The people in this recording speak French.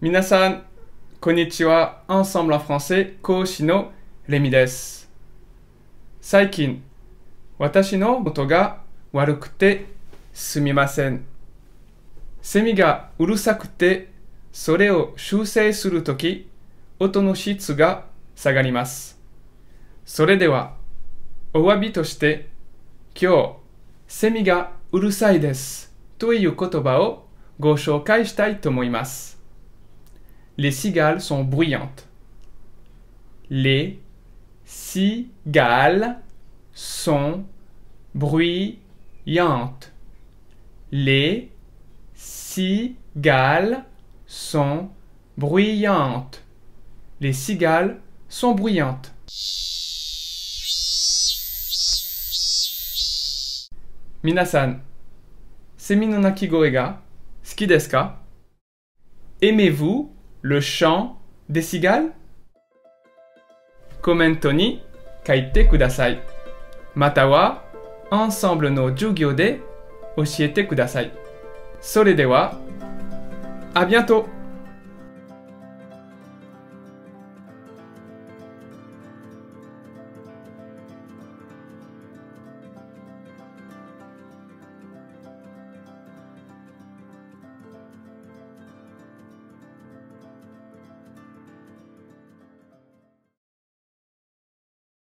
皆さん、こんにちは。Ensemble en français 講師のレミです。最近、私の音が悪くてすみません。セミがうるさくて、それを修正するとき、音の質が下がります。それでは、お詫びとして、今日、セミがうるさいですという言葉をご紹介したいと思います。Les cigales sont bruyantes. Les cigales sont bruyantes. Les cigales sont bruyantes. Les cigales sont bruyantes. Minasan, semi no nakigoe? Aimez-vous le chant des cigales? Komento ni kaite kudasai. Matawa, ensemble no jugyo de oshiete kudasai. Sore de à bientôt